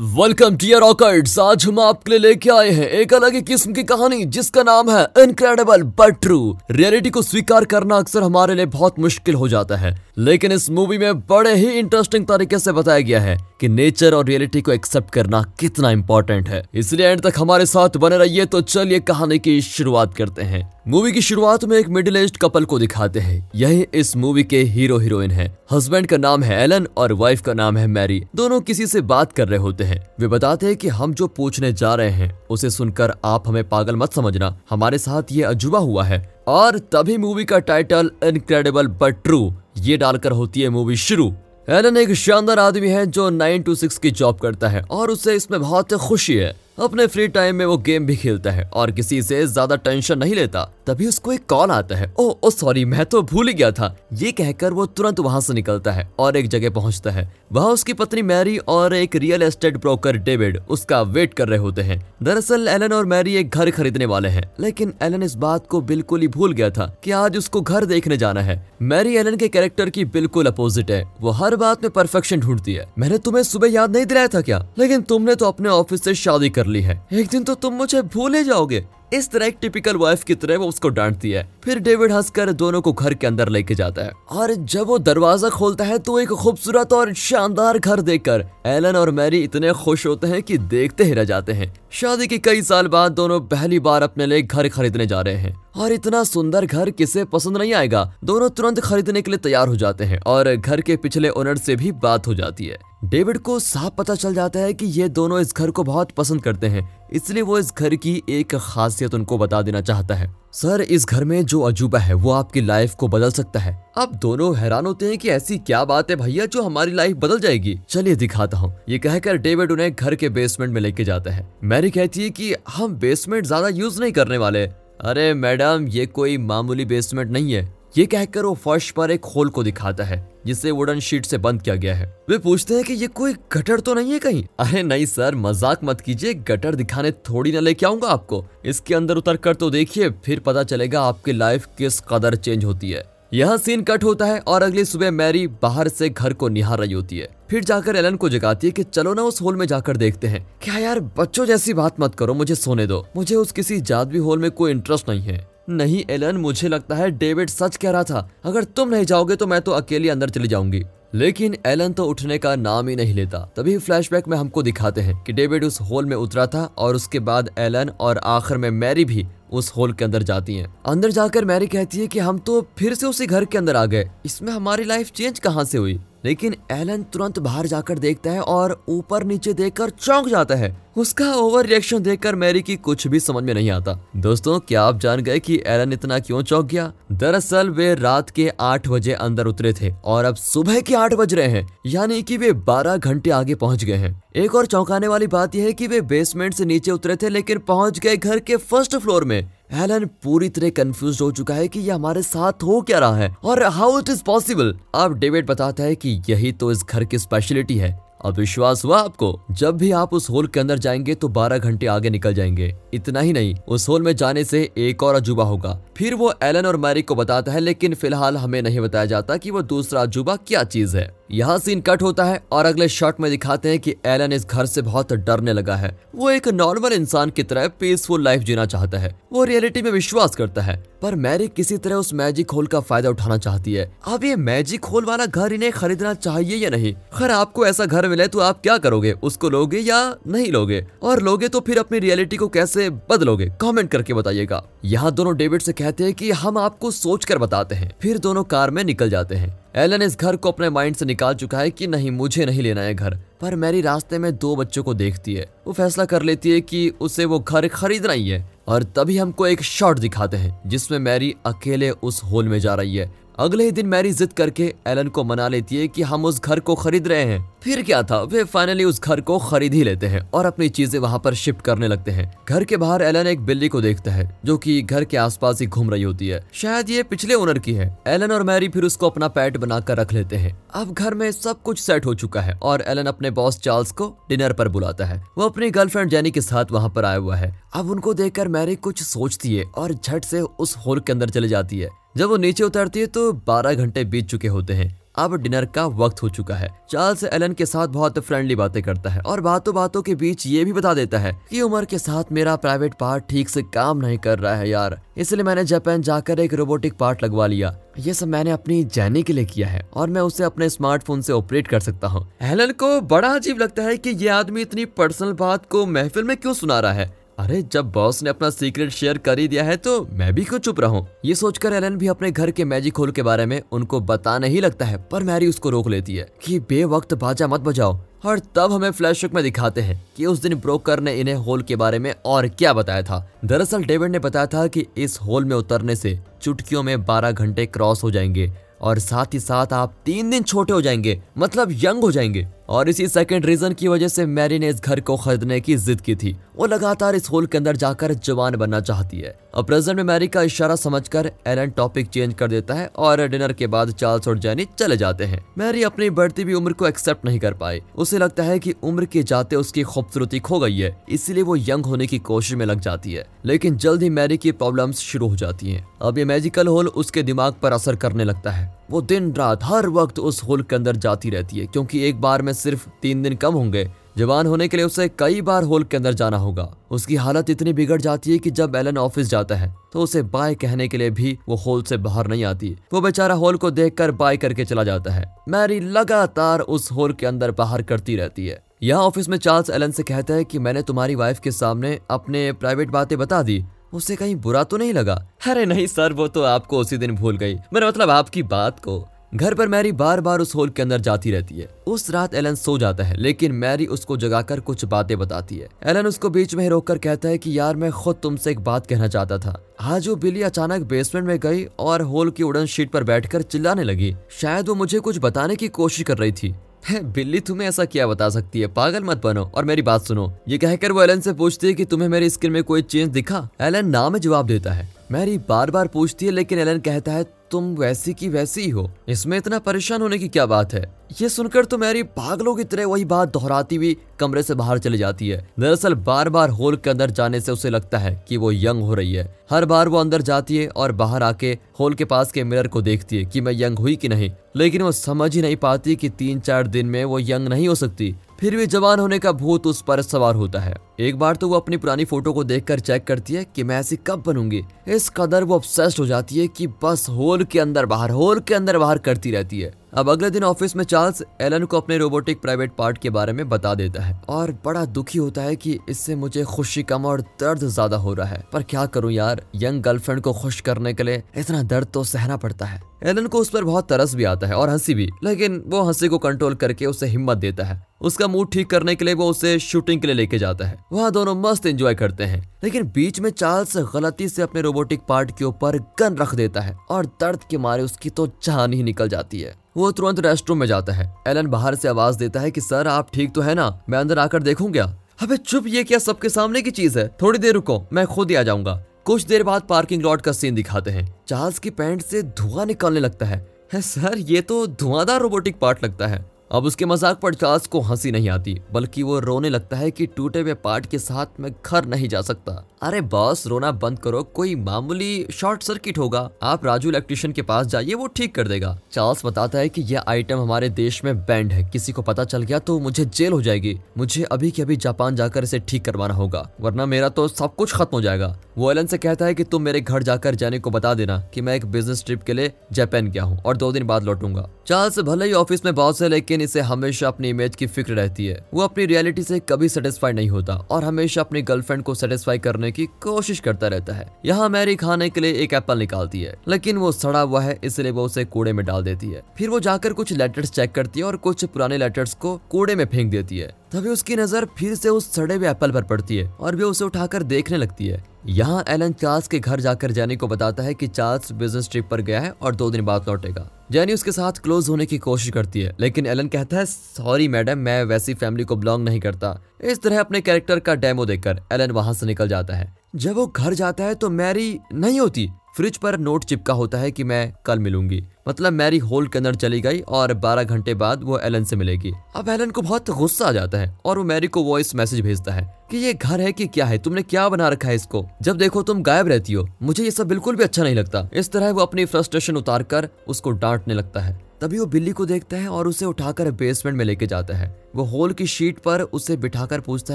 Welcome dear ऑकर्ड्स आज हम आपके लिए लेके आए हैं एक अलग ही किस्म की कहानी, जिसका नाम है इनक्रेडिबल बट ट्रू रियलिटी को स्वीकार करना अक्सर हमारे लिए बहुत मुश्किल हो जाता है, लेकिन इस मूवी में बड़े ही इंटरेस्टिंग तरीके से बताया गया है। कि नेचर और रियलिटी को एक्सेप्ट करना कितना इंपॉर्टेंट है। इसलिए एंड तक हमारे साथ बने रहिए तो चलिए कहानी की शुरुआत करते हैं। मूवी की शुरुआत में एक मिडिल एज कपल को दिखाते हैं। यही इस मूवी के हीरो हीरोइन है। हस्बैंड का नाम है एलन और वाइफ का नाम है मैरी दोनों किसी से बात कर रहे होते हैं। वे बताते हैं कि हम जो पूछने जा रहे हैं, उसे सुनकर आप हमें पागल मत समझना। हमारे साथ ये अजूबा हुआ है। और तभी मूवी का टाइटल इनक्रेडिबल बट ट्रू ये डालकर होती है मूवी शुरू। एलन एक शानदार आदमी है जो नाइन टू सिक्स की जॉब करता है और उसे इसमें बहुत खुशी है। अपने फ्री टाइम में वो गेम भी खेलता है और किसी से ज़्यादा टेंशन नहीं लेता। तभी उसको एक कॉल आता है। ओ ओ सॉरी मैं तो भूल ही गया था। ये कहकर वो तुरंत वहाँ से निकलता है और एक जगह पहुँचता है। वहाँ उसकी पत्नी मैरी और एक रियल एस्टेट ब्रोकर डेविड उसका वेट कर रहे होते हैं। दरअसल, एलन और मैरी एक घर खरीदने वाले हैं। लेकिन एलन इस बात को बिल्कुल ही भूल गया था कि आज उसको घर देखने जाना है। मैरी एलन के कैरेक्टर की बिल्कुल अपोजिट है। वो हर बात में परफेक्शन ढूंढती है। मैंने तुम्हें सुबह याद नहीं दिलाया था क्या? लेकिन तुमने तो अपने ऑफ़िस से शादी कर ली है। एक दिन तो तुम मुझे भूल ही जाओगे। इस तरह एक टिपिकल वाइफ की तरह वो उसको डांटती है। फिर डेविड हंसकर दोनों को घर के अंदर लेके जाता है। और जब वो दरवाज़ा खोलता है तो एक खूबसूरत और शानदार घर देखकर एलन और मैरी इतने खुश होते हैं कि देखते ही रह जाते हैं। शादी के कई साल बाद दोनों पहली बार अपने लिए घर खरीदने जा रहे हैं। और इतना सुंदर घर किसे पसंद नहीं आएगा। दोनों तुरंत खरीदने के लिए तैयार हो जाते हैं और घर के पिछले ओनर से भी बात हो जाती है। डेविड को साफ़ पता चल जाता है कि ये दोनों इस घर को बहुत पसंद करते हैं, इसलिए वो इस घर की एक खासियत उनको बता देना चाहता है। सर, इस घर में जो अजूबा है, वो आपकी लाइफ को बदल सकता है। अब दोनों हैरान होते हैं कि ऐसी क्या बात है भैया जो हमारी लाइफ बदल जाएगी। चलिए दिखाता हूँ। ये कहकर डेविड उन्हें घर के बेसमेंट में लेके जाता है। मैरी कहती है कि हम बेसमेंट ज़्यादा यूज़ नहीं करने वाले। अरे मैडम, ये कोई मामूली बेसमेंट नहीं है। ये कहकर वो फर्श पर एक होल को दिखाता है, जिसे वुडन शीट से बंद किया गया है। वे पूछते हैं कि ये कोई गटर तो नहीं है कहीं? अरे नहीं सर, मज़ाक मत कीजिए, गटर दिखाने थोड़ी ना लेके आऊँगा आपको। इसके अंदर उतर कर तो देखिए, फिर पता चलेगा आपकी लाइफ किस कदर चेंज होती है। यहाँ सीन कट होता है और अगली सुबह मैरी बाहर से घर को निहार रही होती है। फिर जाकर एलन को जगाती है कि चलो ना उस होल में जाकर देखते हैं। क्या यार, बच्चों जैसी बात मत करो, मुझे सोने दो। मुझे उस किसी जादवी होल में कोई इंटरेस्ट नहीं है। नहीं, एलन, मुझे लगता है डेविड सच कह रहा था। अगर तुम नहीं जाओगे तो मैं तो अकेली अंदर चली जाऊँगी। लेकिन एलन तो उठने का नाम ही नहीं लेता। तभी फ्लैशबैक में हमको दिखाते हैं कि डेविड उस होल में उतरा था और उसके बाद एलन और आखिर में मैरी भी उस होल के अंदर जाती हैं। अंदर जाकर मैरी कहती है कि हम तो फिर से उसी घर के अंदर आ गए। इसमें हमारी लाइफ चेंज कहाँ से हुई? लेकिन एलन तुरंत बाहर जाकर देखता है और ऊपर नीचे देखकर चौंक जाता है। उसका ओवर रिएक्शन देखकर मैरी की कुछ भी समझ में नहीं आता। दोस्तों, क्या आप जान गए कि एलन इतना क्यों चौंक गया? दरअसल, वे रात के आठ बजे अंदर उतरे थे और अब सुबह के आठ बज रहे हैं, यानी कि वे बारह घंटे आगे पहुँच गए हैं। एक और चौंकाने वाली बात यह है कि वे बेसमेंट से नीचे उतरे थे, लेकिन पहुँच गए घर के फ़र्स्ट फ्लोर में। एलन पूरी तरह कंफ्यूज हो चुका है कि ये हमारे साथ हो क्या रहा है? और हाउ इट इज़ पॉसिबल अब डेविड बताता है कि यही तो इस घर की स्पेशलिटी है। अब विश्वास हुआ आपको? जब भी आप उस होल के अंदर जाएँगे तो 12 घंटे आगे निकल जाएँगे। इतना ही नहीं, उस होल में जाने से एक और अजूबा होगा। फिर वो एलन और मैरी को बताता है, लेकिन फ़िलहाल हमें नहीं बताया जाता कि वो दूसरा अजूबा क्या चीज़ है। यहाँ सीन कट होता है और अगले शॉट में दिखाते हैं कि एलन इस घर से बहुत डरने लगा है। वो एक नॉर्मल इंसान की तरह पीसफुल लाइफ जीना चाहता है। वो रियलिटी में विश्वास करता है, पर मैरी किसी तरह उस मैजिक होल का फ़ायदा उठाना चाहती है। अब ये मैजिक होल वाला घर इन्हें खरीदना चाहिए या नहीं? खैर आपको ऐसा घर मिले तो आप क्या करोगे? उसको लोगे या नहीं लोगे? और लोगे तो फिर अपनी रियलिटी को कैसे बदलोगे? कमेंट करके बताइएगा। यहाँ दोनों डेविड से कहते हैं कि हम आपको सोच कर बताते हैं। फिर दोनों कार में निकल जाते हैं। एलन इस घर को अपने माइंड से निकाल चुका है कि नहीं, मुझे नहीं लेना है घर। पर मैरी रास्ते में दो बच्चों को देखती है। वो फैसला कर लेती है कि उसे वो घर खरीदना ही है। और तभी हमको एक शॉट दिखाते हैं, जिसमें मैरी अकेले उस होल में जा रही है। अगले ही दिन मैरी जिद करके एलन को मना लेती है कि हम उस घर को खरीद रहे हैं। फिर क्या था? वे फाइनली उस घर को खरीद ही लेते हैं और अपनी चीज़ें वहाँ पर शिफ्ट करने लगते हैं। घर के बाहर एलन एक बिल्ली को देखता है, जो कि घर के आसपास ही घूम रही होती है। शायद ये पिछले ओनर की है। एलन और मैरी फिर उसको अपना पैट बनाकर रख लेते हैं। अब घर में सब कुछ सेट हो चुका है और एलन अपने बॉस चार्ल्स को डिनर पर बुलाता है। वो अपनी गर्लफ्रेंड जेनी के साथ वहाँ पर आया हुआ है। अब उनको देखकर मैरी कुछ सोचती है और झट से उस होल के अंदर चले जाती है। जब वो नीचे उतरती है तो 12 घंटे बीत चुके होते हैं। अब डिनर का वक्त हो चुका है। चार्ल्स एलन के साथ बहुत फ्रेंडली बातें करता है और बातों बातों के बीच ये भी बता देता है कि उम्र के साथ मेरा प्राइवेट पार्ट ठीक से काम नहीं कर रहा है यार। इसलिए मैंने जापान जाकर एक रोबोटिक पार्ट लगवा लिया। ये सब मैंने अपनी जैनी के लिए किया है और मैं उसे अपने स्मार्टफ़ोन से ऑपरेट कर सकता हूँ। एलन को बड़ा अजीब लगता है की ये आदमी इतनी पर्सनल बात को महफिल में क्यों सुना रहा है? अरे, जब बॉस ने अपना सीक्रेट शेयर कर ही दिया है तो मैं भी क्यों चुप रहूँ? ये सोचकर एलन भी अपने घर के मैजिक होल के बारे में उनको बताने ही लगता है, पर मैरी उसको रोक लेती है कि बेवक्त बाजा मत बजाओ, और तब हमें फ्लैशबैक में दिखाते हैं कि उस दिन ब्रोकर ने इन्हें होल के बारे में और क्या बताया था दरअसल डेविड ने बताया था कि इस होल में उतरने से चुटकियों में 12 घंटे क्रॉस हो जाएँगे, और साथ ही साथ आप तीन दिन छोटे हो जाएँगे मतलब यंग हो जाएँगे और इसी सेकंड रीजन की वजह से मैरी ने इस घर को खरीदने की जिद की थी। वो लगातार इस होल के अंदर जाकर जवान बनना चाहती है। अब प्रेजेंट में मैरी का इशारा समझकर एलन टॉपिक चेंज कर देता है और डिनर के बाद चार्ल्स और जैनी चले जाते हैं। मैरी अपनी बढ़ती हुई उम्र को एक्सेप्ट नहीं कर पाई उसे लगता है की उम्र के जाते उसकी खूबसूरती खो गई है, इसीलिए वो यंग होने की कोशिश में लग जाती है। लेकिन जल्द ही मैरी की प्रॉब्लम शुरू हो जाती है। अब ये मैजिकल होल उसके दिमाग पर असर करने लगता है। वो दिन रात हर वक्त उस होल के अंदर जाती रहती है, क्योंकि एक बार में सिर्फ़ तीन दिन कम होंगे। जवान होने के लिए उसे कई बार होल के अंदर जाना होगा। उसकी हालत इतनी बिगड़ जाती है कि जब एलन ऑफ़िस जाता है तो उसे बाय कहने के लिए भी वो होल से बाहर नहीं आती। वो बेचारा होल को देखकर बाय करके चला जाता है। मैरी लगातार उस होल के अंदर बाहर करती रहती है। यहाँ ऑफ़िस में चार्ल्स एलन से कहता है कि मैंने तुम्हारी वाइफ के सामने अपने प्राइवेट बातें बता दी। उसे कहीं बुरा तो नहीं लगा? अरे नहीं सर, वो तो आपको उसी दिन भूल गई। मेरा मतलब आपकी बात को। घर पर मैरी बार बार उस होल के अंदर जाती रहती है। उस रात एलन सो जाता है, लेकिन मैरी उसको जगाकर कुछ बातें बताती है। एलन उसको बीच में रोककर कहता है कि यार, मैं खुद तुमसे एक बात कहना चाहता था। आज वो बिल्ली अचानक बेसमेंट में गई और होल की उड़न शीट पर बैठकर चिल्लाने लगी। शायद वो मुझे कुछ बताने की कोशिश कर रही थी। बिल्ली तुम्हें ऐसा क्या बता सकती है? पागल मत बनो। और मेरी बात सुनो। ये कहकर वो एलन से पूछती है कि तुम्हें मेरी स्किन में कोई चेंज दिखा? एलन ना में जवाब देता है। मैरी बार बार पूछती है, लेकिन एलन कहता है, तुम वैसी की वैसी ही हो। इसमें इतना परेशान होने की क्या बात है? ये सुनकर तो मैरी पागलों की तरह वही बात दोहराती हुई कमरे से बाहर चली जाती है। दरअसल बार बार होल के अंदर जाने से उसे लगता है कि वो यंग हो रही है। हर बार वो अंदर जाती है और बाहर आके होल के पास के मिरर को देखती है कि मैं यंग हुई कि नहीं। लेकिन वो समझ ही नहीं पाती कि तीन चार दिन में वो यंग नहीं हो सकती। फिर भी जवान होने का भूत उस पर सवार होता है। एक बार तो वो अपनी पुरानी फ़ोटो को देख कर चेक करती है कि मैं ऐसी कब बनूँगी। इस कदर वो अपसेस्ड हो जाती है कि बस होल के अंदर बाहर, होल के अंदर बाहर करती रहती है। अब अगले दिन ऑफ़िस में चार्ल्स एलन को अपने रोबोटिक प्राइवेट पार्ट के बारे में बता देता है और बड़ा दुखी होता है कि इससे मुझे खुशी कम और दर्द ज़्यादा हो रहा है। पर क्या करूँ यार? यंग गर्लफ्रेंड को खुश करने के लिए इतना दर्द तो सहना पड़ता है। एलन को उस पर बहुत तरस भी आता है और हँसी भी, लेकिन वो हँसी को कंट्रोल करके उसे हिम्मत देता है। उसका मूड ठीक करने के लिए वो उसे शूटिंग के लिए लेके जाता है। वहाँ दोनों मस्त एंजॉय करते हैं। लेकिन बीच में चार्ल्स गलती से अपने रोबोटिक पार्ट के ऊपर गन रख देता है और दर्द के मारे उसकी तो जान ही निकल जाती है। वो तुरंत रेस्टरूम में जाता है। एलन बाहर से आवाज़ देता है कि सर आप ठीक तो है ना? मैं अंदर आकर देखूँ क्या? अबे चुप ये क्या सबके सामने की चीज़ है? थोड़ी देर रुको मैं खुद ही आ जाऊँगा। कुछ देर बाद पार्किंग लॉट का सीन दिखाते हैं। चार्ल्स की पैंट से धुआँ निकालने लगता है, है सर ये तो धुआंधार रोबोटिक पार्ट लगता है। अब उसके मज़ाक पर चार्ल्स को हँसी नहीं आती, बल्कि वो रोने लगता है कि टूटे हुए पार्ट के साथ मैं घर नहीं जा सकता। अरे बॉस, रोना बंद करो, कोई मामूली शॉर्ट सर्किट होगा। आप राजू इलेक्ट्रिशियन के पास जाइए, वो ठीक कर देगा। चार्ल्स बताता है कि यह आइटम हमारे देश में बैंड है। किसी को पता चल गया तो मुझे जेल हो जाएगी। मुझे अभी के अभी जापान जाकर इसे ठीक करवाना होगा, वरना मेरा तो सब कुछ खत्म हो जाएगा। वो एलन से कहता है कि तुम मेरे घर जाकर जाने को बता देना कि मैं एक बिज़नेस ट्रिप के लिए जापान गया हूँ और दो दिन बाद लौटूँगा। चार्ल्स भले ही ऑफ़िस में बॉस है, लेकिन इसे हमेशा अपनी इमेज की फ़िक्र रहती है। वो अपनी रियलिटी से कभी सेटिस्फाई नहीं होता और हमेशा अपनी गर्लफ्रेंड को सेटिस्फाई करने की कोशिश करता रहता है। यहाँ मैरी खाने के लिए एक एप्पल निकालती है, लेकिन वो सड़ा हुआ है, इसलिए वो उसे कूड़े में डाल देती है। फिर वो जाकर कुछ लेटर्स चेक करती है और कुछ पुराने लेटर्स को कूड़े में फेंक देती है। तभी उसकी नज़र फिर से उस सड़े हुए एप्पल पर पड़ती है और वे उसे उठाकर देखने लगती है। यहाँ एलन चार्ल्स के घर जाकर जैनी को बताता है कि चार्ल्स बिज़नेस ट्रिप पर गया है और दो दिन बाद लौटेगा। जैनी उसके साथ क्लोज होने की कोशिश करती है, लेकिन एलन कहता है सॉरी मैडम मैं वैसी फैमिली को बिलोंग नहीं करता। इस तरह अपने कैरेक्टर का डेमो देखकर एलन वहाँ से निकल जाता है। जब वो घर जाता है तो मैरी नहीं होती। फ्रिज पर नोट चिपका होता है कि मैं कल मिलूँगी। मतलब मैरी होल के अंदर चली गई और 12 घंटे बाद वो एलन से मिलेगी। अब एलन को बहुत गुस्सा आ जाता है और वो मैरी को वॉइस मैसेज भेजता है कि ये घर है कि क्या है? तुमने क्या बना रखा है इसको? जब देखो तुम गायब रहती हो। मुझे ये सब बिल्कुल भी अच्छा नहीं लगता। इस तरह वो अपनी फ्रस्ट्रेशन उतार कर उसको डांटने लगता है। तभी वो बिल्ली को देखता है और उसे उठाकर बेसमेंट में लेके जाता है। वो होल की शीट पर उसे बिठाकर पूछता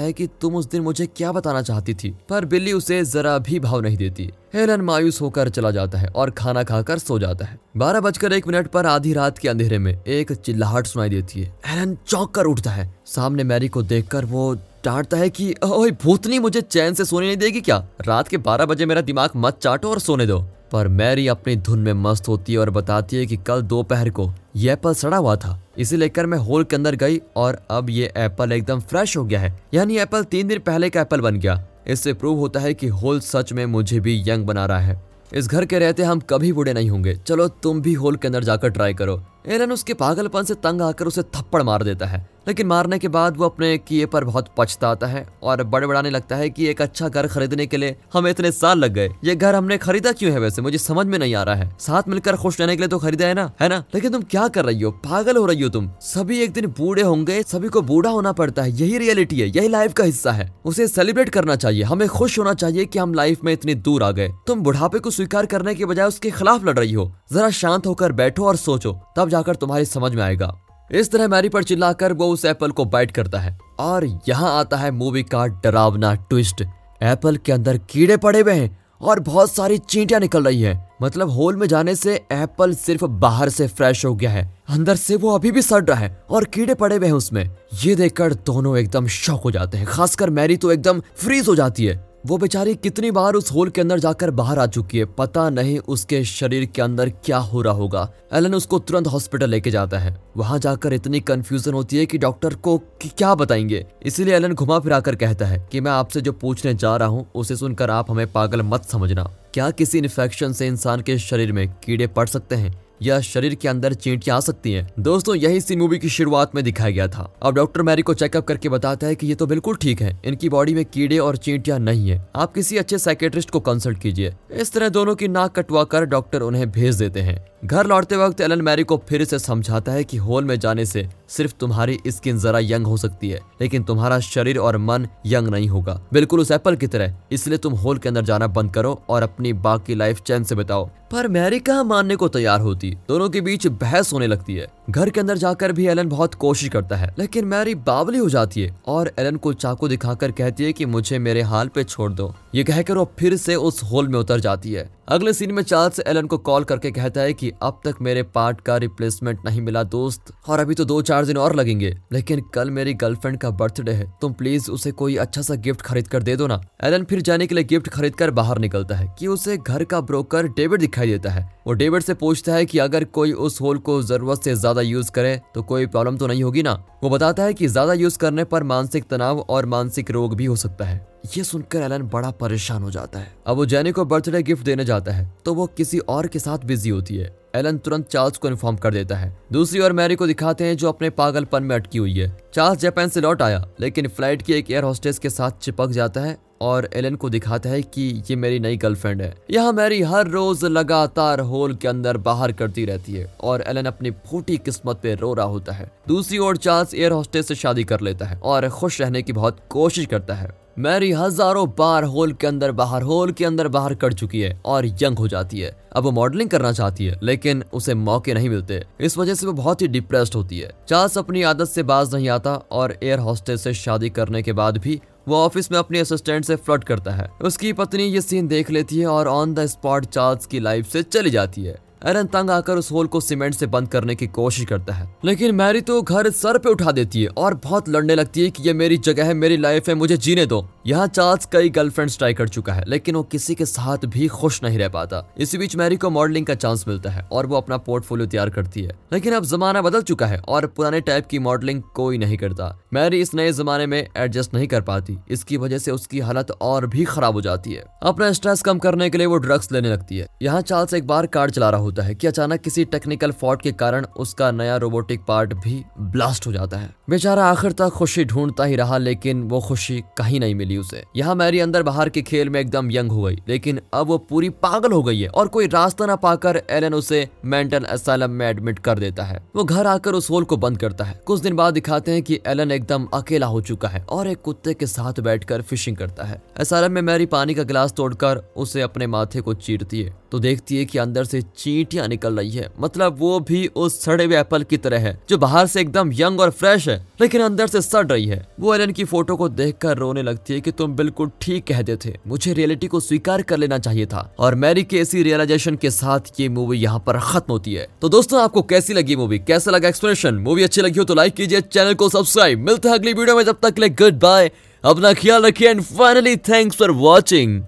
है कि तुम उस दिन मुझे क्या बताना चाहती थी? पर बिल्ली उसे जरा भी भाव नहीं देती। हेलन मायूस होकर चला जाता है और खाना खाकर सो जाता है। बारह बजकर एक मिनट पर आधी रात के अंधेरे में एक चिल्लाहट सुनाई देती है। हेलन चौंक कर उठता है। सामने मैरी को देखकर वो डांटता है कि, ओए भूतनी मुझे चैन से सोने नहीं देगी क्या? रात के बारह बजे मेरा दिमाग मत चाटो और सोने दो। पर मैरी अपनी धुन में मस्त होती है और बताती है कि कल दोपहर को ये एप्पल सड़ा हुआ था। इसे लेकर मैं होल के अंदर गई और अब ये एप्पल एकदम फ्रेश हो गया है। यानी एप्पल तीन दिन पहले का एप्पल बन गया। इससे प्रूव होता है कि होल सच में मुझे भी यंग बना रहा है। इस घर के रहते हम कभी बूढ़े नहीं होंगे। चलो तुम भी होल के अंदर जाकर ट्राई करो। एलन उसके पागलपन से तंग आकर उसे थप्पड़ मार देता है। लेकिन मारने के बाद वो अपने किए पर बहुत पछताता है और बड़बड़ाने लगता है कि एक अच्छा घर खरीदने के लिए हमें इतने साल लग गए। ये घर हमने खरीदा क्यों है वैसे? मुझे समझ में नहीं आ रहा है। साथ मिलकर खुश रहने के लिए तो खरीदा है ना? है ना? लेकिन तुम क्या कर रही हो? पागल हो रही हो तुम। सभी एक दिन बूढ़े होंगे, सभी को बूढ़ा होना पड़ता है। यही रियलिटी है, यही लाइफ का हिस्सा है। उसे सेलिब्रेट करना चाहिए। हमें खुश होना चाहिए की हम लाइफ में इतनी दूर आ गए। तुम बुढ़ापे को स्वीकार करने के बजाय उसके खिलाफ लड़ रही हो। जरा शांत होकर बैठो और सोचो, तब जाकर तुम्हारी समझ में आएगा। इस तरह मैरी पर चिल्लाकर वो उस एप्पल को बाइट करता है और यहाँ आता है मूवी का डरावना ट्विस्ट एप्पल के अंदर कीड़े पड़े हुए हैं और बहुत सारी चींटियाँ निकल रही है। मतलब होल में जाने से एप्पल सिर्फ़ बाहर से फ्रेश हो गया है। अंदर से वो अभी भी सड़ रहा है और कीड़े पड़े हुए हैं उसमें। ये देखकर दोनों एकदम शौक हो जाते हैं। खासकर मैरी तो एकदम फ्रीज हो जाती है। वो बेचारी कितनी बार उस होल के अंदर जाकर बाहर आ चुकी है, पता नहीं उसके शरीर के अंदर क्या हो रहा होगा। एलन उसको तुरंत हॉस्पिटल लेके जाता है। वहाँ जाकर इतनी कंफ्यूजन होती है कि डॉक्टर को क्या बताएँगे? इसीलिए एलन घुमा फिरा कर कहता है कि मैं आपसे जो पूछने जा रहा हूँ, उसे सुनकर आप हमें पागल मत समझना। क्या किसी इन्फेक्शन से इंसान के शरीर में कीड़े पड़ सकते हैं? या शरीर के अंदर चींटियाँ आ सकती हैं। दोस्तों, यही इसी मूवी की शुरुआत में दिखाया गया था। अब डॉक्टर मैरी को चेकअप करके बताता है कि ये तो बिल्कुल ठीक है। इनकी बॉडी में कीड़े और चींटियाँ नहीं है। आप किसी अच्छे साइकेट्रिस्ट को कंसल्ट कीजिए। इस तरह दोनों की नाक कटवा कर डॉक्टर उन्हें भेज देते हैं। घर लौटते वक्त एलन मैरी को फिर से समझाता है कि होल में जाने से सिर्फ़ तुम्हारी स्किन जरा यंग हो सकती है, लेकिन तुम्हारा शरीर और मन यंग नहीं होगा। बिल्कुल उस एप्पल की तरह, इसलिए तुम होल के अंदर जाना बंद करो और अपनी बाकी लाइफ चैन से बिताओ। पर मैरी कहा मानने को तैयार होती? दोनों के बीच बहस होने लगती है। घर के अंदर जाकर भी एलन बहुत कोशिश करता है, लेकिन मैरी बावली हो जाती है और एलन को चाकू दिखाकर कहती है कि मुझे मेरे हाल पे छोड़ दो। ये कहकर वो फिर से उस होल में उतर जाती है। अगले सीन में चार्ल्स एलन को कॉल करके कहता है कि अब तक मेरे पार्ट का रिप्लेसमेंट नहीं मिला दोस्त, और अभी तो दो चार दिन और लगेंगे। लेकिन कल मेरी गर्लफ्रेंड का बर्थडे है, तुम प्लीज़ उसे कोई अच्छा सा गिफ्ट खरीद कर दे दो ना। एलन फिर जाने के लिए गिफ्ट खरीद कर बाहर निकलता है, कि उसे घर का ब्रोकर डेविड दिखाई देता है। वो डेविड से पूछता है कि अगर कोई उस होल को ज़रूरत से ज़्यादा यूज़ करे तो कोई प्रॉब्लम तो नहीं होगी ना? वो बताता है कि ज़्यादा यूज़ करने पर मानसिक तनाव और मानसिक रोग भी हो सकता है। ये सुनकर एलन बड़ा परेशान हो जाता है। अब वो जैनी को बर्थडे गिफ्ट देने जाता है तो वो किसी और के साथ बिज़ी होती है। एलन तुरंत चार्ल्स को इन्फॉर्म कर देता है। दूसरी ओर मैरी को दिखाते हैं जो अपने पागलपन में अटकी हुई है। चार्ल्स जापान से लौट आया, लेकिन फ़्लाइट की एक एयर होस्टेस के साथ चिपक जाता है और एलन को दिखाता है कि ये मेरी नई गर्लफ्रेंड है। यहाँ मैरी हर रोज लगातार होल के अंदर बाहर करती रहती है और एलन अपनी फूटी किस्मत पे रो रहा होता है। दूसरी ओर चार्ल्स एयर होस्टेस से शादी कर लेता है और खुश रहने की बहुत कोशिश करता है। मैरी हज़ारों बार होल के अंदर बाहर, होल के अंदर बाहर कर चुकी है और यंग हो जाती है। अब वो मॉडलिंग करना चाहती है, लेकिन उसे मौके नहीं मिलते। इस वजह से वो बहुत ही डिप्रेस्ड होती है। चार्ल्स अपनी आदत से बाज नहीं आता और एयर हॉस्टेस से शादी करने के बाद भी वो ऑफ़िस में अपने असिस्टेंट से फ्लट करता है। उसकी पत्नी ये सीन देख लेती है और ऑन द स्पॉट चार्ल्स की लाइफ से चली जाती है। एरन तंग आकर उस होल को सीमेंट से बंद करने की कोशिश करता है। लेकिन मैरी तो घर सर पे उठा देती है और बहुत लड़ने लगती है कि ये मेरी जगह है, मेरी लाइफ है, मुझे जीने दो। यहाँ चार्ल्स कई गर्लफ्रेंड ट्राई कर चुका है, लेकिन वो किसी के साथ भी खुश नहीं रह पाता। इसी बीच मैरी को मॉडलिंग का चांस मिलता है और वो अपना पोर्टफोलियो तैयार करती है। लेकिन अब जमाना बदल चुका है और पुराने टाइप की मॉडलिंग कोई नहीं करता। मैरी इस नए जमाने में एडजस्ट नहीं कर पाती, इसकी वजह से उसकी हालत और भी खराब हो जाती है। अपना स्ट्रेस कम करने के लिए वो ड्रग्स लेने लगती है। यहाँ चार्ल्स एक बार कार चला रहा होता है कि अचानक किसी टेक्निकल फॉल्ट के कारण उसका नया रोबोटिक पार्ट भी ब्लास्ट हो जाता है। बेचारा आखिर तक खुशी ढूंढता ही रहा, लेकिन वो खुशी कहीं नहीं मिली उसे। यहाँ मैरी अंदर बाहर के खेल में एकदम यंग हो गई, लेकिन अब वो पूरी पागल हो गई है और कोई रास्ता न पाकर एलन उसे मेंटल असाइलम में एडमिट कर देता है। वो घर आकर उस होल को बंद करता है। कुछ दिन बाद दिखाते हैं कि एलन एकदम अकेला हो चुका है और एक कुत्ते के साथ बैठकर फिशिंग करता है। असाइलम में मैरी पानी का गिलास तोड़कर उसे अपने माथे को चीरती है तो देखती है कि अंदर से चींट चींटियाँ निकल रही है। मतलब वो भी उस सड़े हुए एप्पल की तरह है, जो बाहर से एकदम यंग और फ्रेश है, लेकिन अंदर से सड़ रही है। वो एलन की फ़ोटो को देखकर रोने लगती है कि तुम बिल्कुल ठीक कहते थे। मुझे रियलिटी को स्वीकार कर लेना चाहिए था। और मैरी के इसी रियलाइजेशन के साथ ये मूवी यहाँ पर खत्म होती है। तो दोस्तों, आपको कैसी लगी मूवी कैसा लगा एक्सप्रेशन मूवी अच्छी लगी हो तो लाइक कीजिए चैनल को सब्सक्राइब मिलते हैं अगली वीडियो में, जब तक ले गुड बाय अपना ख्याल रखिए and finally thanks for watching